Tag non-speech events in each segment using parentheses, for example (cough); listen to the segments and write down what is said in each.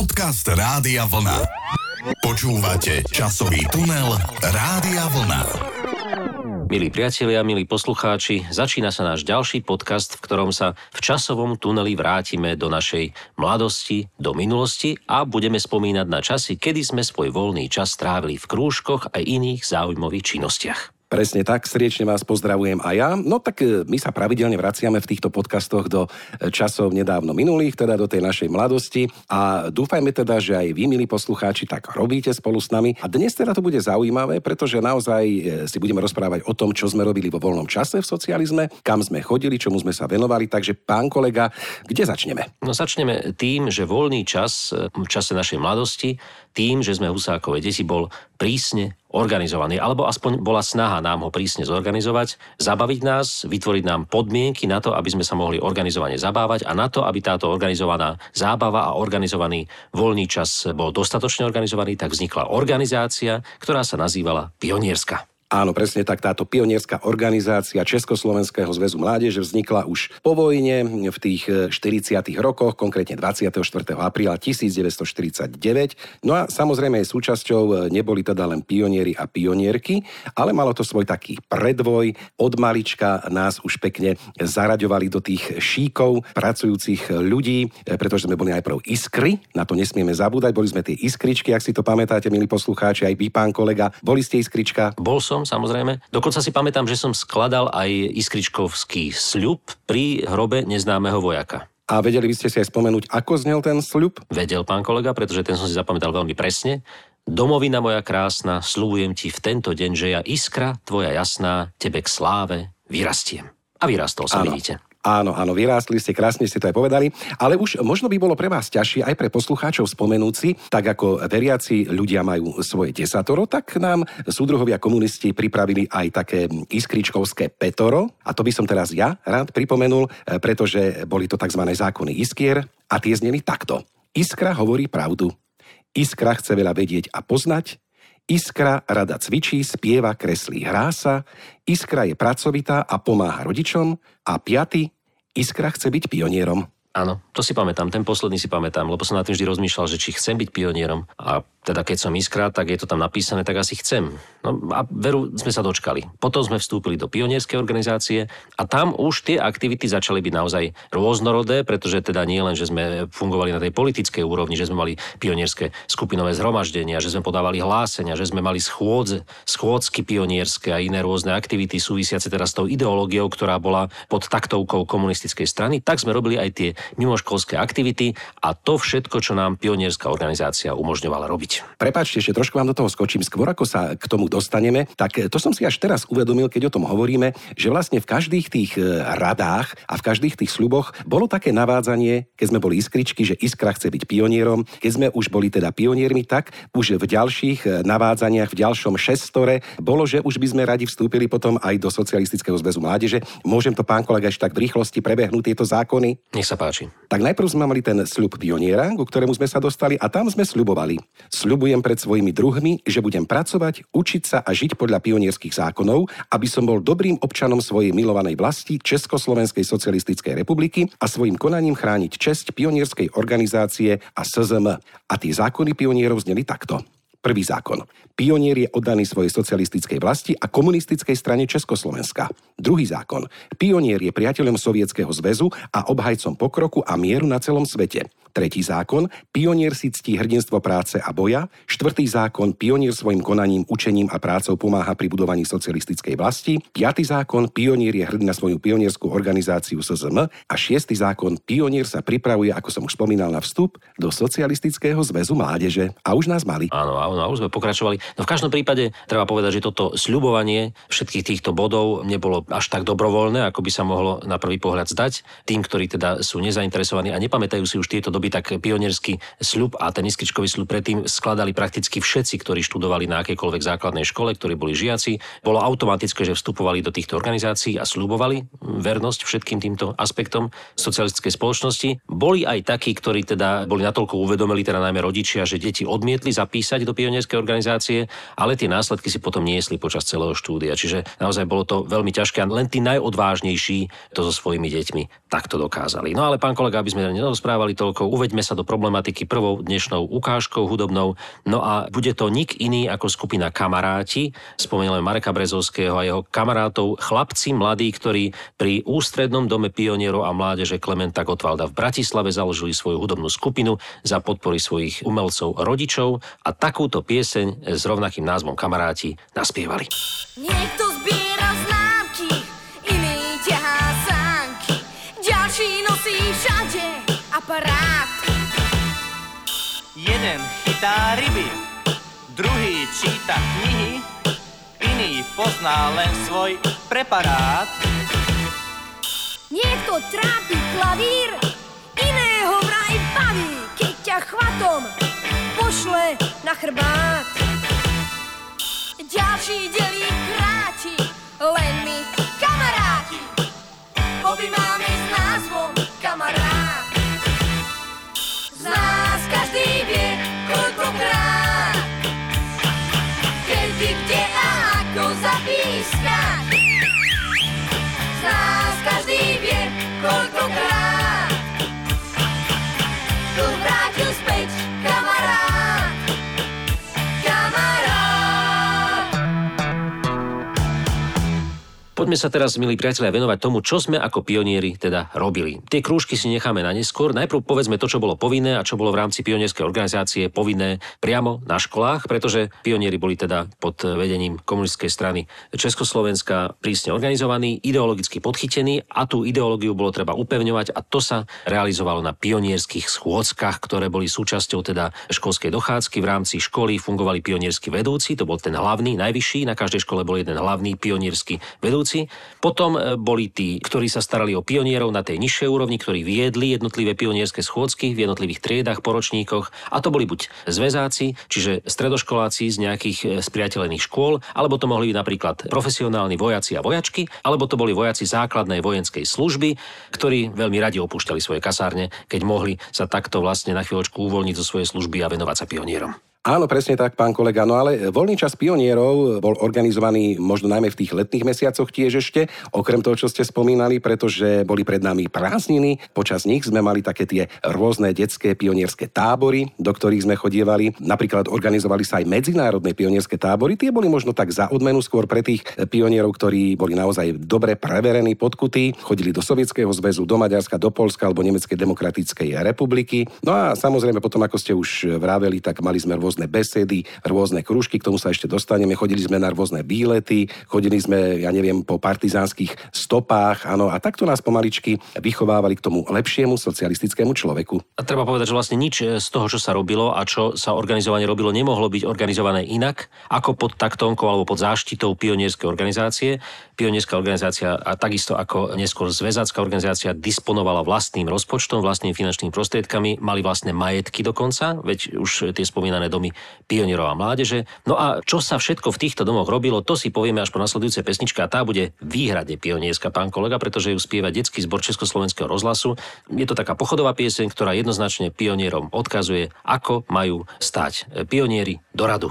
Podcast Rádia Vlna. Počúvate časový tunel Rádia Vlna. Milí priatelia, milí poslucháči, začína sa náš ďalší podcast, v ktorom sa v časovom tuneli vrátime do našej mladosti, do minulosti a budeme spomínať na časy, kedy sme svoj voľný čas strávili v krúžkoch a iných záujmových činnostiach. Presne tak, srdečne vás pozdravujem aj ja. No tak e, my sa pravidelne vraciame v týchto podcastoch do e, časov nedávno minulých, teda do tej našej mladosti a dúfajme teda, že aj vy, milí poslucháči, tak robíte spolu s nami. A dnes teda to bude zaujímavé, pretože naozaj e, si budeme rozprávať o tom, čo sme robili vo voľnom čase v socializme, kam sme chodili, čomu sme sa venovali. Takže pán kolega, kde začneme? No začneme tým, že voľný čas v čase našej mladosti, tým, že sme Husákové deti, bol prísne organizovaný, alebo aspoň bola snaha nám ho prísne zorganizovať, zabaviť nás, vytvoriť nám podmienky na to, aby sme sa mohli organizovane zabávať a na to, aby táto organizovaná zábava a organizovaný voľný čas bol dostatočne organizovaný, tak vznikla organizácia, ktorá sa nazývala Pionierska. Áno, presne tak. Táto pionierská organizácia Československého zväzu mládeže vznikla už po vojne v tých 40. Eh, rokoch, konkrétne 24. apríla 1949. No a samozrejme jej súčasťou eh, neboli teda len pionieri a pionierky, ale malo to svoj taký predvoj. Od malička nás už pekne zaraďovali do tých šíkov pracujúcich ľudí, eh, pretože sme boli najprv iskry, na to nesmieme zabúdať, boli sme tie iskričky, ak si to pamätáte, milí poslucháči, aj vy, pán kolega, boli ste iskrička? Bol som som, samozrejme. Dokonca si pamätám, že som skladal aj iskričkovský sľub pri hrobe neznámeho vojaka. A vedeli by ste si aj spomenúť, ako znel ten sľub? Vedel pán kolega, pretože ten som si zapamätal veľmi presne. Domovina moja krásna, slúbujem ti v tento deň, že ja iskra tvoja jasná, tebe k sláve vyrastiem. A vyrastol som, vidíte. Áno, áno, vyrástli ste, krásne ste to aj povedali, ale už možno by bolo pre vás ťažšie aj pre poslucháčov spomenúť si, tak ako veriaci ľudia majú svoje desatoro, tak nám súdruhovia komunisti pripravili aj také iskričkovské petoro a to by som teraz ja rád pripomenul, pretože boli to tzv. zákony iskier a tie zneli takto. Iskra hovorí pravdu. Iskra chce veľa vedieť a poznať, Iskra rada cvičí, spieva, kreslí, hrá sa. Iskra je pracovitá a pomáha rodičom. A piaty, Iskra chce byť pionierom. Áno, to si pamätám, ten posledný si pamätám, lebo som na tým vždy rozmýšľal, že či chcem byť pionierom. A teda keď som iskra, tak je to tam napísané, tak asi chcem. No a veru sme sa dočkali. Potom sme vstúpili do pionierskej organizácie a tam už tie aktivity začali byť naozaj rôznorodé, pretože teda nie len, že sme fungovali na tej politickej úrovni, že sme mali pionierské skupinové zhromaždenia, že sme podávali hlásenia, že sme mali schôdze, schôdzky pionierské a iné rôzne aktivity súvisiace teda s tou ideológiou, ktorá bola pod taktovkou komunistickej strany, tak sme robili aj tie mimoškolské aktivity a to všetko, čo nám pionierská organizácia umožňovala robiť robiť. Prepačte, ešte trošku vám do toho skočím. Skôr ako sa k tomu dostaneme, tak to som si až teraz uvedomil, keď o tom hovoríme, že vlastne v každých tých e, radách a v každých tých sľuboch bolo také navádzanie, keď sme boli iskričky, že iskra chce byť pionierom. Keď sme už boli teda pioniermi, tak už v ďalších e, navádzaniach, v ďalšom šestore bolo, že už by sme radi vstúpili potom aj do Socialistického zväzu mládeže. Môžem to, pán kolega, ešte tak v rýchlosti prebehnúť tieto zákony? Nech sa páči. Tak najprv sme mali ten sľub pioniera, ku ktorému sme sa dostali a tam sme sľubovali. Sľubujem pred svojimi druhmi, že budem pracovať, učiť sa a žiť podľa pionierských zákonov, aby som bol dobrým občanom svojej milovanej vlasti Československej socialistickej republiky a svojim konaním chrániť česť pionierskej organizácie a SZM. A tie zákony pionierov zneli takto. Prvý zákon. Pionier je oddaný svojej socialistickej vlasti a komunistickej strane Československa. Druhý zákon. Pionier je priateľom Sovietskeho zväzu a obhajcom pokroku a mieru na celom svete. Tretí zákon, pionier si ctí hrdinstvo práce a boja. Štvrtý zákon, pionier svojim konaním, učením a prácou pomáha pri budovaní socialistickej vlasti. Piatý zákon, pionier je hrdý na svoju pionierskú organizáciu SZM. A šiestý zákon, pionier sa pripravuje, ako som už spomínal, na vstup do Socialistického zväzu mládeže. A už nás mali. Áno, áno, už sme pokračovali. No v každom prípade treba povedať, že toto sľubovanie všetkých týchto bodov nebolo až tak dobrovoľné, ako by sa mohlo na prvý pohľad zdať. Tým, ktorí teda sú nezainteresovaní a nepamätajú si už tieto doby, tak pionierský sľub a ten iskričkový sľub predtým skladali prakticky všetci, ktorí študovali na akejkoľvek základnej škole, ktorí boli žiaci. Bolo automatické, že vstupovali do týchto organizácií a slúbovali vernosť všetkým týmto aspektom socialistickej spoločnosti. Boli aj takí, ktorí teda boli natoľko uvedomili, teda najmä rodičia, že deti odmietli zapísať do pionierskej organizácie, ale tie následky si potom niesli počas celého štúdia. Čiže naozaj bolo to veľmi ťažké a len tí najodvážnejší to so svojimi deťmi takto dokázali. No ale pán kolega, aby sme nerozprávali toľko, uveďme sa do problematiky prvou dnešnou ukážkou hudobnou. No a bude to nik iný ako skupina Kamaráti. Spomíname Mareka Brezovského a jeho kamarátov, chlapci mladí, ktorí pri ústrednom dome pionierov a mládeže Klementa Gotvalda v Bratislave založili svoju hudobnú skupinu za podpory svojich umelcov rodičov a takúto pieseň s rovnakým názvom Kamaráti naspievali. Niekto Jeden chytá ryby, druhý číta knihy, iný pozná len svoj preparát. Niekto trápi klavír, iného vraj baví, keď ťa chvatom pošle na chrbát. Ďalší delí kráti, len my kamaráti. Hobby máme encontro grande. Poďme sa teraz, milí priatelia, venovať tomu, čo sme ako pionieri teda robili. Tie krúžky si necháme na neskôr. Najprv povedzme to, čo bolo povinné a čo bolo v rámci pionierskej organizácie povinné priamo na školách, pretože pionieri boli teda pod vedením komunistickej strany Československa prísne organizovaní, ideologicky podchytení a tú ideológiu bolo treba upevňovať a to sa realizovalo na pionierských schôdzkach, ktoré boli súčasťou teda školskej dochádzky. V rámci školy fungovali pionierskí vedúci, to bol ten hlavný, najvyšší, na každej škole bol jeden hlavný pionierský vedúci vedúci. Potom e, boli tí, ktorí sa starali o pionierov na tej nižšej úrovni, ktorí viedli jednotlivé pionierské schôdzky v jednotlivých triedách, poročníkoch. A to boli buď zväzáci, čiže stredoškoláci z nejakých e, spriateľených škôl, alebo to mohli byť napríklad profesionálni vojaci a vojačky, alebo to boli vojaci základnej vojenskej služby, ktorí veľmi radi opúšťali svoje kasárne, keď mohli sa takto vlastne na chvíľočku uvoľniť zo svojej služby a venovať sa pionierom. Áno, presne tak, pán kolega. No ale voľný čas pionierov bol organizovaný možno najmä v tých letných mesiacoch tiež ešte, okrem toho, čo ste spomínali, pretože boli pred nami prázdniny. Počas nich sme mali také tie rôzne detské pionierské tábory, do ktorých sme chodievali. Napríklad organizovali sa aj medzinárodné pionierské tábory. Tie boli možno tak za odmenu skôr pre tých pionierov, ktorí boli naozaj dobre preverení, podkutí. Chodili do Sovietskeho zväzu, do Maďarska, do Polska alebo Nemeckej demokratickej republiky. No a samozrejme potom, ako ste už vraveli, tak mali sme rôzne besedy, rôzne kružky, k tomu sa ešte dostaneme. Chodili sme na rôzne výlety, chodili sme, ja neviem, po partizánskych stopách, áno, a takto nás pomaličky vychovávali k tomu lepšiemu socialistickému človeku. A treba povedať, že vlastne nič z toho, čo sa robilo a čo sa organizovane robilo, nemohlo byť organizované inak ako pod taktonkou alebo pod záštitou pionierskej organizácie. Pionierská organizácia a takisto ako neskôr zväzácká organizácia disponovala vlastným rozpočtom, vlastnými finančnými prostriedkami, mali vlastné majetky dokonca, veď už tie spomínané domy pionierov a mládeže. No a čo sa všetko v týchto domoch robilo, to si povieme až po nasledujúcej pesničke a tá bude výhradne pionierska, pán kolega, pretože ju spieva detský zbor Československého rozhlasu. Je to taká pochodová pieseň, ktorá jednoznačne pionierom odkazuje, ako majú stať pionieri do radu.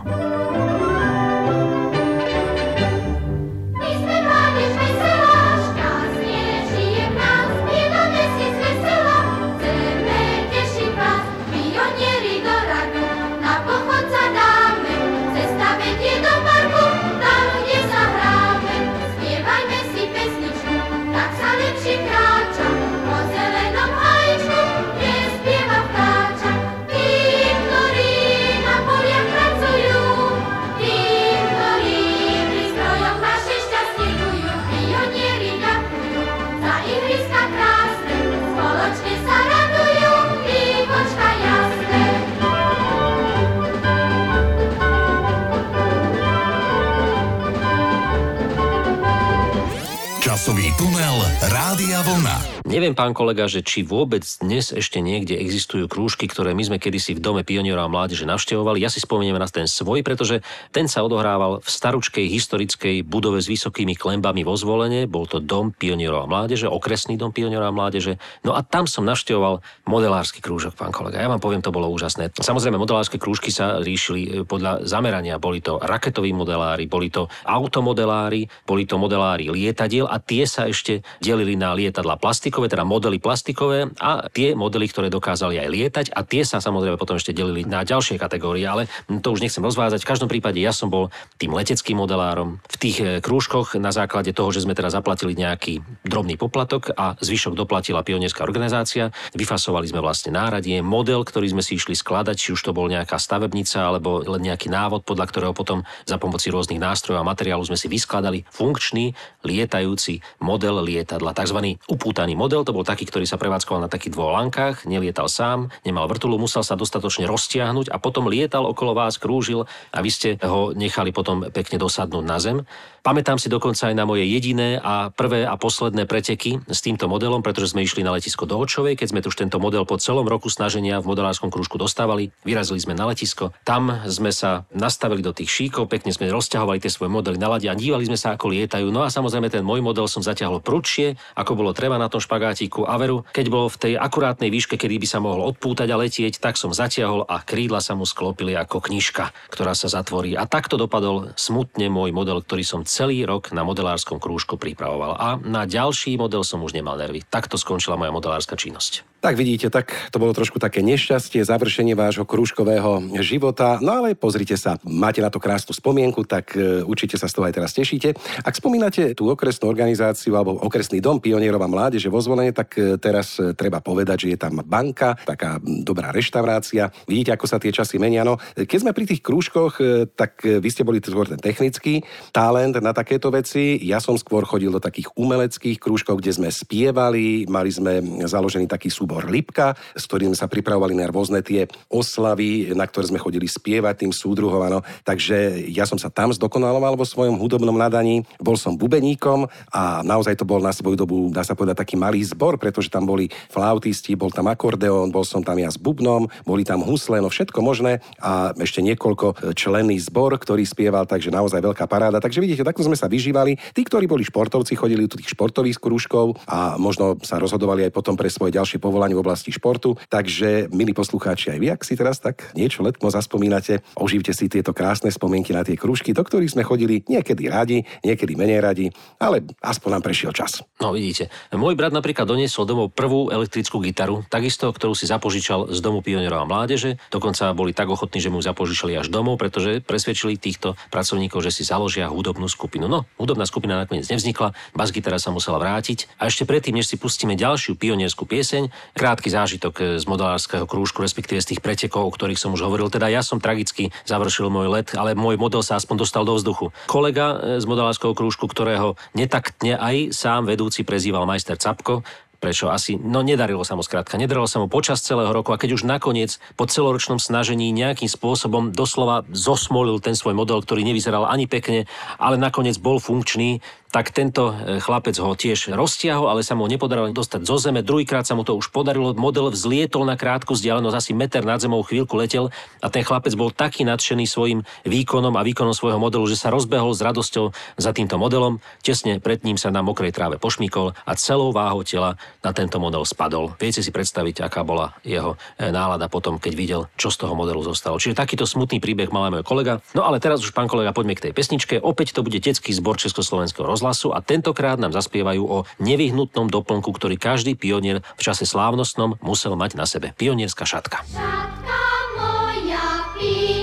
Neviem, pán kolega, že či vôbec dnes ešte niekde existujú krúžky, ktoré my sme kedysi v Dome pionierov a mládeže navštevovali. Ja si spomenieme na ten svoj, pretože ten sa odohrával v staručkej historickej budove s vysokými klembami vo zvolenie. Bol to Dom pionierov a mládeže, okresný Dom pionierov a mládeže. No a tam som navštevoval modelársky krúžok, pán kolega. Ja vám poviem, to bolo úžasné. Samozrejme, modelárske krúžky sa ríšili e, podľa zamerania. Boli to raketoví modelári, boli to automodelári, boli to modelári lietadiel a tie sa ešte delili na lietadla plastikové teda modely plastikové a tie modely, ktoré dokázali aj lietať a tie sa samozrejme potom ešte delili na ďalšie kategórie, ale to už nechcem rozvázať. V každom prípade ja som bol tým leteckým modelárom. V tých e, krúžkoch na základe toho, že sme teda zaplatili nejaký drobný poplatok a zvyšok doplatila pionierská organizácia, vyfasovali sme vlastne náradie, model, ktorý sme si išli skladať, či už to bol nejaká stavebnica alebo len nejaký návod, podľa ktorého potom za pomoci rôznych nástrojov a materiálu sme si vyskladali funkčný lietajúci model lietadla, tzv. upútaný model, to bol taký, ktorý sa prevádzkoval na takých dvoch lankách, nelietal sám, nemal vrtulu, musel sa dostatočne roztiahnuť a potom lietal okolo vás, krúžil a vy ste ho nechali potom pekne dosadnúť na zem. Pamätám si dokonca aj na moje jediné a prvé a posledné preteky s týmto modelom, pretože sme išli na letisko do Očovej, keď sme už tento model po celom roku snaženia v modelárskom krúžku dostávali. Vyrazili sme na letisko, tam sme sa nastavili do tých šíkov, pekne sme rozťahovali tie svoje modely na lade a dívali sme sa, ako lietajú. No a samozrejme ten môj model som zatiahol prudšie, ako bolo treba na tom špagátiku veru, keď bol v tej akurátnej výške, kedy by sa mohol odpútať a letieť, tak som zatiahol a krídla sa mu sklopili ako knižka, ktorá sa zatvorí. A takto dopadol smutne môj model, ktorý som celý rok na modelárskom krúžku pripravoval. A na ďalší model som už nemal nervy. Takto skončila moja modelárska činnosť. Tak vidíte, tak to bolo trošku také nešťastie, završenie vášho krúžkového života. No ale pozrite sa, máte na to krásnu spomienku, tak e, určite sa z toho aj teraz tešíte. Ak spomínate tú okresnú organizáciu alebo okresný dom pionierov a mládeže vo zvolenie, tak e, teraz e, treba povedať, že je tam banka, taká dobrá reštaurácia. Vidíte, ako sa tie časy menia. No, keď sme pri tých krúžkoch, tak vy ste boli skôr ten technický talent na takéto veci. Ja som skôr chodil do takých umeleckých krúžkov, kde sme spievali, mali sme založený taký súbor Lipka, s ktorým sa pripravovali na rôzne tie oslavy, na ktoré sme chodili spievať tým súdruhom. Áno. Takže ja som sa tam zdokonaloval vo svojom hudobnom nadaní. Bol som bubeníkom a naozaj to bol na svoju dobu, dá sa povedať, taký malý zbor, pretože tam boli flautisti, bol tam akordeón, bol som tam ja s bubnom, boli tam husle, no všetko možné a ešte niekoľko členný zbor, ktorý spieval, takže naozaj veľká paráda. Takže vidíte, takto sme sa vyžívali. Tí, ktorí boli športovci, chodili do tých športových krúžkov a možno sa rozhodovali aj potom pre svoje ďalšie povolanie v oblasti športu. Takže, milí poslucháči, aj vy, ak si teraz tak niečo letmo zaspomínate, oživte si tieto krásne spomienky na tie krúžky, do ktorých sme chodili niekedy radi, niekedy menej radi, ale aspoň nám prešiel čas. No vidíte, môj brat napríklad doniesol domov prvú elektrickú gitaru, takisto, ktorú si zapožičal z domu pionierov a mládeže. Dokonca boli tak ochotní, že mu zapožičali až domov, pretože presvedčili týchto pracovníkov, že si založia hudobnú skupinu. No, hudobná skupina nakoniec nevznikla, bas-gitara sa musela vrátiť. A ešte predtým, než si pustíme ďalšiu pionierskú pieseň, krátky zážitok eh, z modelárskeho krúžku, respektíve z tých pretekov, o ktorých som už hovoril. Teda ja som tragicky završil môj let, ale môj model sa aspoň dostal do vzduchu. Kolega eh, z modelárskeho krúžku, ktorého netaktne aj sám vedúci prezýval majster Capko, prečo asi, no nedarilo sa mu skrátka, nedarilo sa mu počas celého roku a keď už nakoniec po celoročnom snažení nejakým spôsobom doslova zosmolil ten svoj model, ktorý nevyzeral ani pekne, ale nakoniec bol funkčný, tak tento e, chlapec ho tiež roztiahol, ale sa mu nepodarilo dostať zo zeme. Druhýkrát sa mu to už podarilo, model vzlietol na krátku vzdialenosť, asi meter nad zemou, chvíľku letel a ten chlapec bol taký nadšený svojim výkonom a výkonom svojho modelu, že sa rozbehol s radosťou za týmto modelom. Tesne pred ním sa na mokrej tráve pošmíkol a celou váhou tela na tento model spadol. Viete si predstaviť, aká bola jeho e, nálada potom, keď videl, čo z toho modelu zostalo. Čiže takýto smutný príbeh mal aj môj kolega. No ale teraz už, pán kolega, poďme k tej pesničke. Opäť to bude detský zbor Československého rozhlasu a tentokrát nám zaspievajú o nevyhnutnom doplnku, ktorý každý pionier v čase slávnostnom musel mať na sebe. Pionierská šatka. Šatka moja pionierska,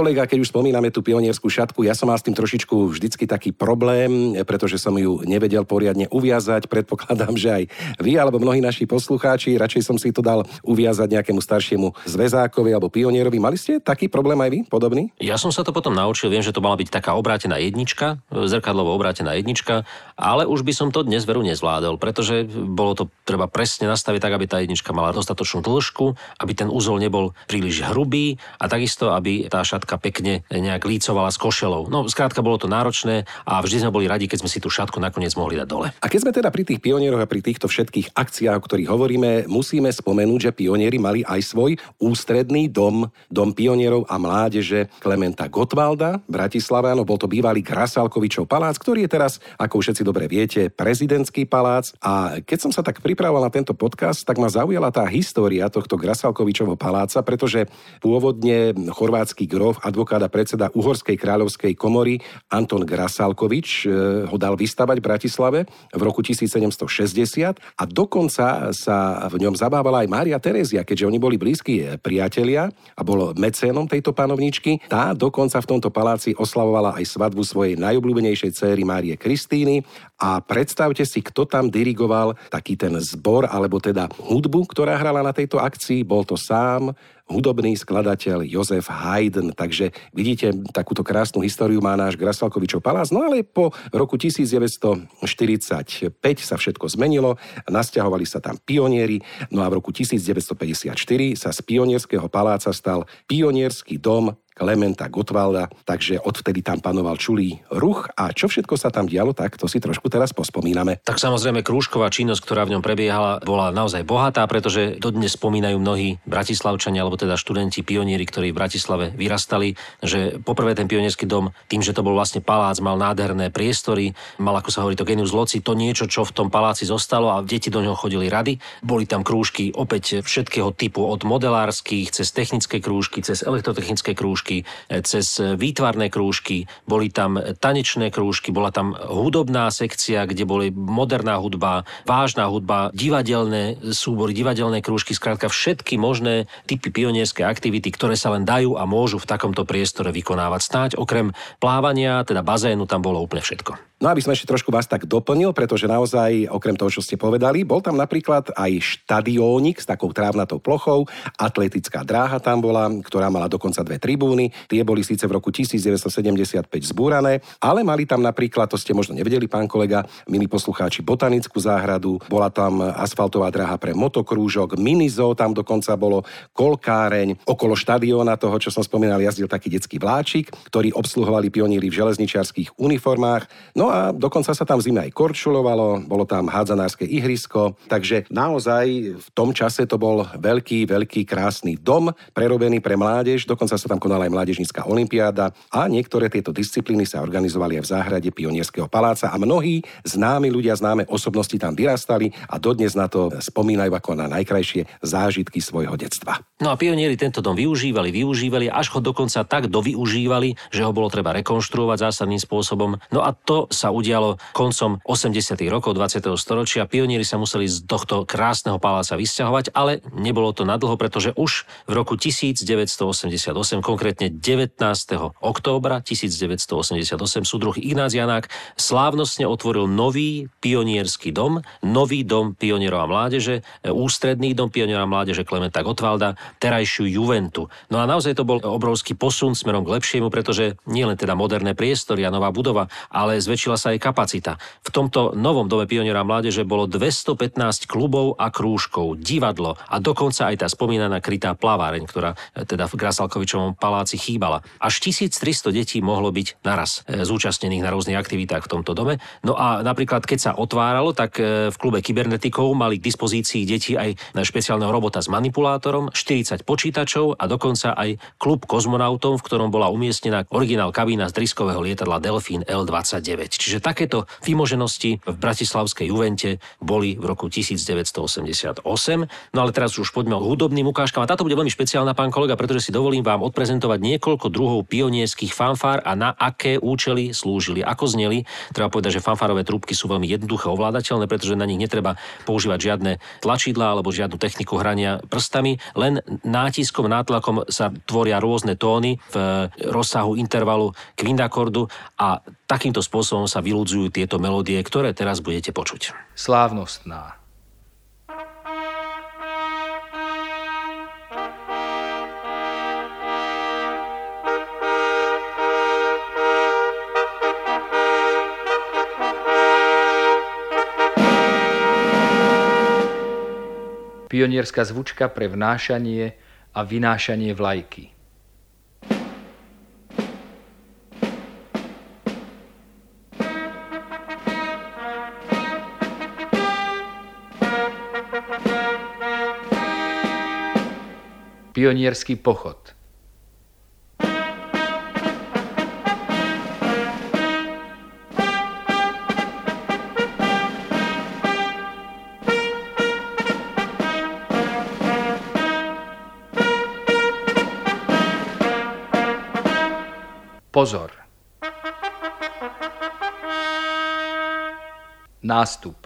kolega, keď už spomíname tú pionierskú šatku, ja som mal s tým trošičku vždycky taký problém, pretože som ju nevedel poriadne uviazať. Predpokladám, že aj vy alebo mnohí naši poslucháči, radšej som si to dal uviazať nejakému staršiemu zväzákovi alebo pionierovi. Mali ste taký problém aj vy, podobný? Ja som sa to potom naučil, viem, že to mala byť taká obrátená jednička, zrkadlovo obrátená jednička, ale už by som to dnes veru nezvládol, pretože bolo to treba presne nastaviť tak, aby tá jednička mala dostatočnú dĺžku, aby ten úzol nebol príliš hrubý a takisto, aby tá šatka pekne nejak lícovala s košelou. No, skrátka bolo to náročné a vždy sme boli radi, keď sme si tú šatku nakoniec mohli dať dole. A keď sme teda pri tých pionieroch a pri týchto všetkých akciách, o ktorých hovoríme, musíme spomenúť, že pionieri mali aj svoj ústredný dom, dom pionierov a mládeže Klementa Gotwalda v Bratislave. Áno, bol to bývalý Krasalkovičov palác, ktorý je teraz, ako všetci dobre viete, prezidentský palác. A keď som sa tak pripravoval na tento podcast, tak ma zaujala tá história tohto Grasalkovičovho paláca, pretože pôvodne chorvátsky grof, advokát a predseda Uhorskej kráľovskej komory Anton Grasalkovič e, ho dal vystavať v Bratislave v roku 1760 a dokonca sa v ňom zabávala aj Mária Terézia, keďže oni boli blízki e, priatelia a bol mecénom tejto panovničky. Tá dokonca v tomto paláci oslavovala aj svadbu svojej najobľúbenejšej céry Márie Kristíny a predstavte si, kto tam dirigoval taký ten zbor, alebo teda hudbu, ktorá hrala na tejto akcii. Bol to sám hudobný skladateľ Jozef Haydn. Takže vidíte, takúto krásnu históriu má náš Grasalkovičov palác. No ale po roku 1945 sa všetko zmenilo, nasťahovali sa tam pionieri, no a v roku 1954 sa z pionierského paláca stal pionierský dom Klementa Gotwalda, takže odvtedy tam panoval čulý ruch a čo všetko sa tam dialo, tak to si trošku teraz pospomíname. Tak samozrejme krúžková činnosť, ktorá v ňom prebiehala, bola naozaj bohatá, pretože dodnes spomínajú mnohí bratislavčania, alebo teda študenti, pionieri, ktorí v Bratislave vyrastali, že poprvé ten pionierský dom, tým, že to bol vlastne palác, mal nádherné priestory, mal, ako sa hovorí, to genius loci, to niečo, čo v tom paláci zostalo a deti do ňoho chodili rady. Boli tam krúžky opäť všetkého typu, od modelárskych, cez technické krúžky, cez elektrotechnické krúžky, krúžky, e, cez výtvarné krúžky, boli tam tanečné krúžky, bola tam hudobná sekcia, kde boli moderná hudba, vážna hudba, divadelné súbory, divadelné krúžky, skrátka všetky možné typy pionierské aktivity, ktoré sa len dajú a môžu v takomto priestore vykonávať. Snáď okrem plávania, teda bazénu, tam bolo úplne všetko. No aby som ešte trošku vás tak doplnil, pretože naozaj, okrem toho, čo ste povedali, bol tam napríklad aj štadiónik s takou trávnatou plochou, atletická dráha tam bola, ktorá mala dokonca dve tribúny. Tie boli síce v roku 1975 zbúrané, ale mali tam napríklad, to ste možno nevedeli, pán kolega, milí poslucháči, botanickú záhradu, bola tam asfaltová dráha pre motokrúžok, minizo, tam dokonca bolo kolkáreň, okolo štadióna toho, čo som spomínal, jazdil taký detský vláčik, ktorý obsluhovali pionieri v železničiarských uniformách. No a dokonca sa tam v zime aj korčulovalo, bolo tam hádzanárske ihrisko, takže naozaj v tom čase to bol veľký, veľký, krásny dom, prerobený pre mládež, dokonca sa tam konala aj mládežnícka olimpiáda a niektoré tieto disciplíny sa organizovali aj v záhrade Pionierského paláca a mnohí známi ľudia, známe osobnosti tam vyrastali a dodnes na to spomínajú ako na najkrajšie zážitky svojho detstva. No a pionieri tento dom využívali, využívali, až ho dokonca tak dovyužívali, že ho bolo treba rekonštruovať zásadným spôsobom. No a to sa udialo koncom 80. rokov 20. storočia. Pionieri sa museli z tohto krásneho paláca vysťahovať, ale nebolo to nadlho, pretože už v roku 1988, konkrétne 19. októbra 1988, súdruh Ignác Janák slávnostne otvoril nový pionierský dom, nový dom pionierov a mládeže, ústredný dom pionierov a mládeže Klementa Gotwalda, terajšiu Juventu. No a naozaj to bol obrovský posun smerom k lepšiemu, pretože nielen teda moderné priestory a nová budova, ale zväčšila zvýšila sa aj kapacita. V tomto novom dome pioniera mládeže bolo 215 klubov a krúžkov, divadlo a dokonca aj tá spomínaná krytá plaváreň, ktorá e, teda v Grasalkovičovom paláci chýbala. Až 1300 detí mohlo byť naraz e, zúčastnených na rôznych aktivitách v tomto dome. No a napríklad, keď sa otváralo, tak e, v klube kybernetikov mali k dispozícii deti aj špeciálneho robota s manipulátorom, 40 počítačov a dokonca aj klub kozmonautov, v ktorom bola umiestnená originál kabína z driskového lietadla Delfín L-29. Čiže takéto vymoženosti v bratislavskej Juvente boli v roku 1988. No ale teraz už poďme o hudobným ukážkam. A táto bude veľmi špeciálna, pán kolega, pretože si dovolím vám odprezentovať niekoľko druhov pionierských fanfár a na aké účely slúžili, ako zneli. Treba povedať, že fanfárové trúbky sú veľmi jednoduché ovládateľné, pretože na nich netreba používať žiadne tlačidlá alebo žiadnu techniku hrania prstami, len nátiskom, nátlakom sa tvoria rôzne tóny v rozsahu intervalu kvindakordu a takýmto spôsobom sa vylúdzujú tieto melódie, ktoré teraz budete počuť. Slávnostná. Pionierská zvučka pre vnášanie a vynášanie vlajky. Pionierský pochod. Pozor. Nástup.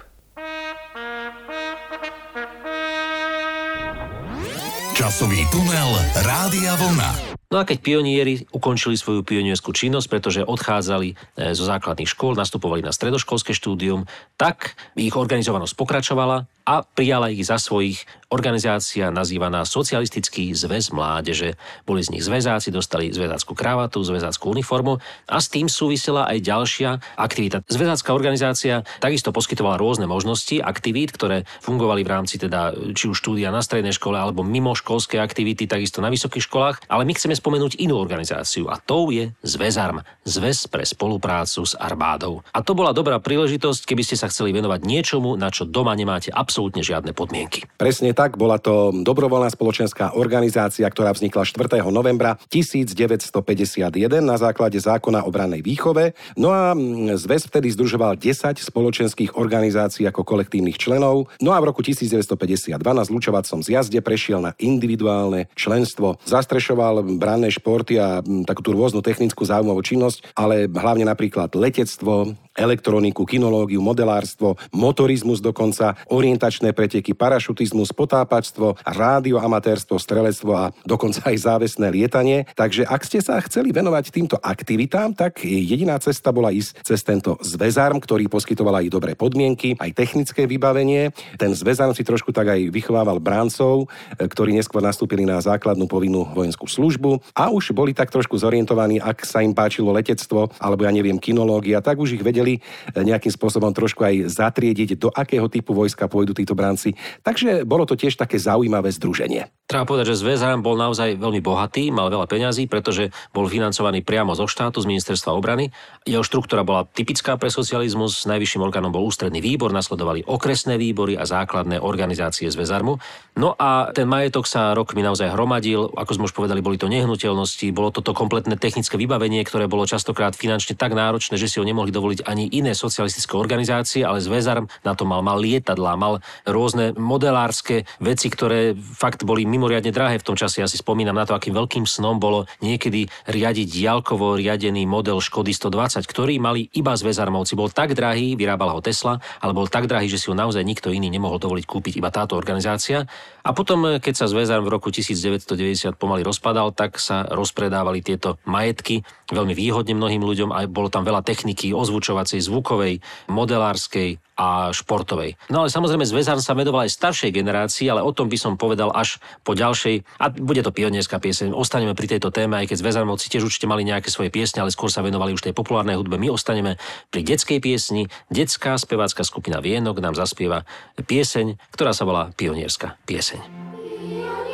Časový tunel Rádia Vlna. No a keď pionieri ukončili svoju pionierskú činnosť, pretože odchádzali e, zo základných škôl, nastupovali na stredoškolské štúdium, tak ich organizovanosť pokračovala a prijala ich za svojich organizácia nazývaná Socialistický zväz mládeže. Boli z nich zväzáci, dostali zväzáckú kravatu, zväzáckú uniformu a s tým súvisela aj ďalšia aktivita. Zväzácká organizácia takisto poskytovala rôzne možnosti aktivít, ktoré fungovali v rámci teda či už štúdia na strednej škole alebo mimo školské aktivity, takisto na vysokých školách, ale my chceme spomenúť inú organizáciu a tou je Zväzarm, Zväz pre spoluprácu s armádou. A to bola dobrá príležitosť, keby ste sa chceli venovať niečomu, na čo doma nemáte absolútne žiadne podmienky. Presne tak, bola to dobrovoľná spoločenská organizácia, ktorá vznikla 4. novembra 1951 na základe zákona o brannej výchove. No a mm, zväz vtedy združoval 10 spoločenských organizácií ako kolektívnych členov. No a v roku 1952 na zlučovacom zjazde prešiel na individuálne členstvo. Zastrešoval branné športy a mm, takú tú rôznu technickú záujmovú činnosť, ale hlavne napríklad letectvo, elektroniku, kinológiu, modelárstvo, motorizmus dokonca, orientačné preteky, parašutizmus, potápačstvo, rádioamatérstvo, strelectvo a dokonca aj závesné lietanie. Takže ak ste sa chceli venovať týmto aktivitám, tak jediná cesta bola ísť cez tento zväzarm, ktorý poskytoval aj dobré podmienky, aj technické vybavenie. Ten zväzarm si trošku tak aj vychovával bráncov, ktorí neskôr nastúpili na základnú povinnú vojenskú službu a už boli tak trošku zorientovaní, ak sa im páčilo letectvo alebo ja neviem kinológia, tak už ich vedeli vedeli eh, nejakým spôsobom trošku aj zatriediť, do akého typu vojska pôjdu títo bránci. Takže bolo to tiež také zaujímavé združenie. Treba povedať, že Zväzarm bol naozaj veľmi bohatý, mal veľa peňazí, pretože bol financovaný priamo zo štátu, z ministerstva obrany. Jeho štruktúra bola typická pre socializmus, najvyšším orgánom bol ústredný výbor, nasledovali okresné výbory a základné organizácie Zväzarmu. No a ten majetok sa rokmi naozaj hromadil, ako sme už povedali, boli to nehnuteľnosti, bolo toto kompletné technické vybavenie, ktoré bolo častokrát finančne tak náročné, že si ho nemohli dovoliť ani iné socialistické organizácie, ale Zväzarm na to mal, mal lietadlá, mal rôzne modelárske veci, ktoré fakt boli mimoriadne drahé v tom čase. Ja si spomínam na to, akým veľkým snom bolo niekedy riadiť diaľkovo riadený model Škody 120, ktorý mali iba zväzarmovci. Bol tak drahý, vyrábala ho Tesla, ale bol tak drahý, že si ho naozaj nikto iný nemohol dovoliť kúpiť, iba táto organizácia. A potom, keď sa zväzarm v roku 1990 pomaly rozpadal, tak sa rozpredávali tieto majetky veľmi výhodne mnohým ľuďom a bolo tam veľa techniky ozvučovacej, zvukovej, modelárskej a športovej. No ale samozrejme Zväzan sa vedoval aj staršej generácii, ale o tom by som povedal až po ďalšej, a bude to pionierská pieseň, ostaneme pri tejto téme, aj keď Zväzanovci tiež určite mali nejaké svoje piesne, ale skôr sa venovali už tej populárnej hudbe. My ostaneme pri detskej piesni. Detská spevácka skupina Vienok nám zaspieva pieseň, ktorá sa volá Pionierska pieseň. Pionieri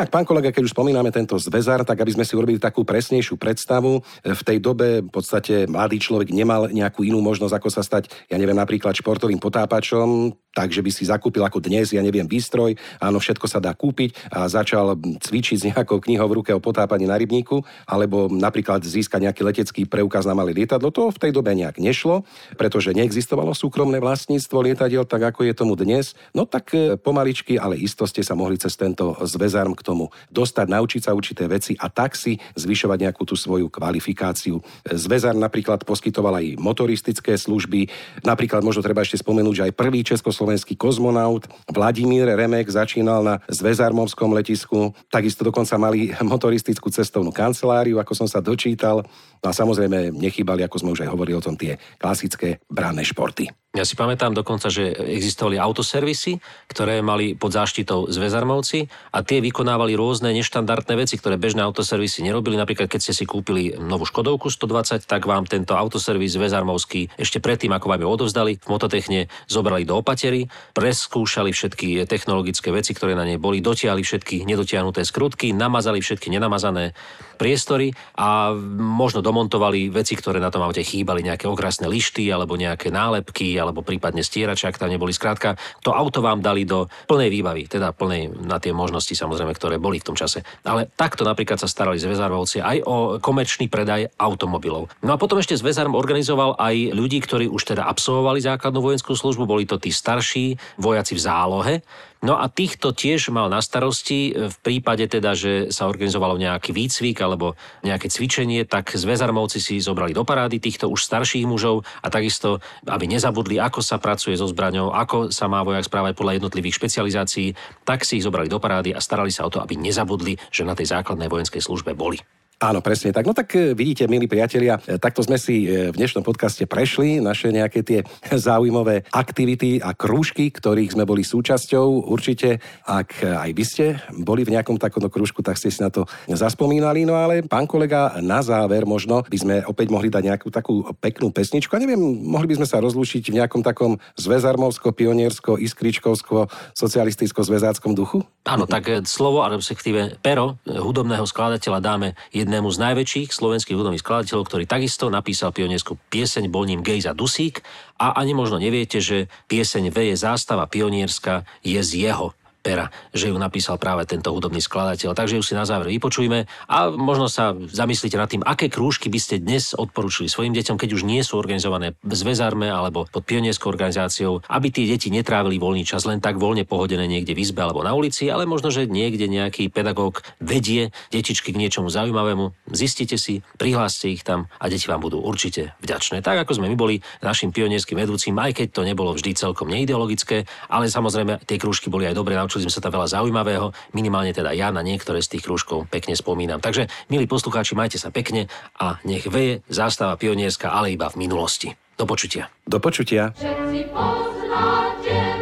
Inak, pán kolega, keď už spomíname tento zväzar, tak aby sme si urobili takú presnejšiu predstavu, v tej dobe v podstate mladý človek nemal nejakú inú možnosť, ako sa stať, ja neviem, napríklad športovým potápačom, takže by si zakúpil ako dnes, ja neviem, výstroj, áno, všetko sa dá kúpiť a začal cvičiť s nejakou knihou v ruke o potápaní na rybníku, alebo napríklad získať nejaký letecký preukaz na malé lietadlo. To v tej dobe nejak nešlo, pretože neexistovalo súkromné vlastníctvo lietadiel, tak ako je tomu dnes. No tak e, pomaličky, ale isto ste sa mohli cez tento zväzarm k tomu dostať, naučiť sa určité veci a tak si zvyšovať nejakú tú svoju kvalifikáciu. Zväzar napríklad poskytoval aj motoristické služby, napríklad možno treba ešte spomenúť, že aj prvý československý kozmonaut Vladimír Remek začínal na Zväzarmovskom letisku, takisto dokonca mali motoristickú cestovnú kanceláriu, ako som sa dočítal. No a samozrejme nechýbali, ako sme už aj hovorili o tom, tie klasické branné športy. Ja si pamätám dokonca, že existovali autoservisy, ktoré mali pod záštitou zväzarmovci a tie vykonávali rôzne neštandardné veci, ktoré bežné autoservisy nerobili. Napríklad, keď ste si kúpili novú Škodovku 120, tak vám tento autoservis zväzarmovský ešte predtým, ako vám ju odovzdali, v mototechne zobrali do opatery, preskúšali všetky technologické veci, ktoré na nej boli, dotiahli všetky nedotiahnuté skrutky, namazali všetky nenamazané priestory a možno domontovali veci, ktoré na tom aute chýbali, nejaké okrasné lišty alebo nejaké nálepky alebo prípadne stierače, ak tam neboli. Skrátka, to auto vám dali do plnej výbavy, teda plnej na tie možnosti samozrejme, ktoré boli v tom čase. Ale takto napríklad sa starali zväzarmovci aj o komerčný predaj automobilov. No a potom ešte zväzarm organizoval aj ľudí, ktorí už teda absolvovali základnú vojenskú službu, boli to tí starší vojaci v zálohe, No a týchto tiež mal na starosti v prípade teda, že sa organizovalo nejaký výcvik alebo nejaké cvičenie, tak zväzarmovci si zobrali do parády týchto už starších mužov a takisto, aby nezabudli, ako sa pracuje so zbraňou, ako sa má vojak správať podľa jednotlivých špecializácií, tak si ich zobrali do parády a starali sa o to, aby nezabudli, že na tej základnej vojenskej službe boli. Áno, presne tak. No tak e, vidíte, milí priatelia, e, takto sme si e, v dnešnom podcaste prešli naše nejaké tie (laughs) zaujímavé aktivity a krúžky, ktorých sme boli súčasťou. Určite, ak aj vy ste boli v nejakom takomto krúžku, tak ste si na to zaspomínali. No ale pán kolega, na záver možno by sme opäť mohli dať nejakú takú peknú pesničku. A neviem, mohli by sme sa rozlúčiť v nejakom takom zväzarmovsko, pioniersko, iskričkovsko, socialisticko-zväzáckom duchu? Áno, tak slovo, ale respektíve pero hudobného skladateľa dáme jednému z najväčších slovenských hudobných skladateľov, ktorý takisto napísal pionierskú pieseň, bol ním Gejza Dusík. A ani možno neviete, že pieseň Veje zástava pionierska je z jeho pera, že ju napísal práve tento hudobný skladateľ. Takže ju si na záver vypočujme a možno sa zamyslíte nad tým, aké krúžky by ste dnes odporúčili svojim deťom, keď už nie sú organizované v zväzarme alebo pod pionierskou organizáciou, aby tie deti netrávili voľný čas len tak voľne pohodené niekde v izbe alebo na ulici, ale možno, že niekde nejaký pedagóg vedie detičky k niečomu zaujímavému. Zistite si, prihláste ich tam a deti vám budú určite vďačné. Tak ako sme my boli našim pionierským vedúcim, aj keď to nebolo vždy celkom neideologické, ale samozrejme tie krúžky boli aj dobre naučili sme sa tam veľa zaujímavého, minimálne teda ja na niektoré z tých krúžkov pekne spomínam. Takže, milí poslucháči, majte sa pekne a nech veje zástava pionierska, ale iba v minulosti. Do počutia. Do počutia. Všetci poznáte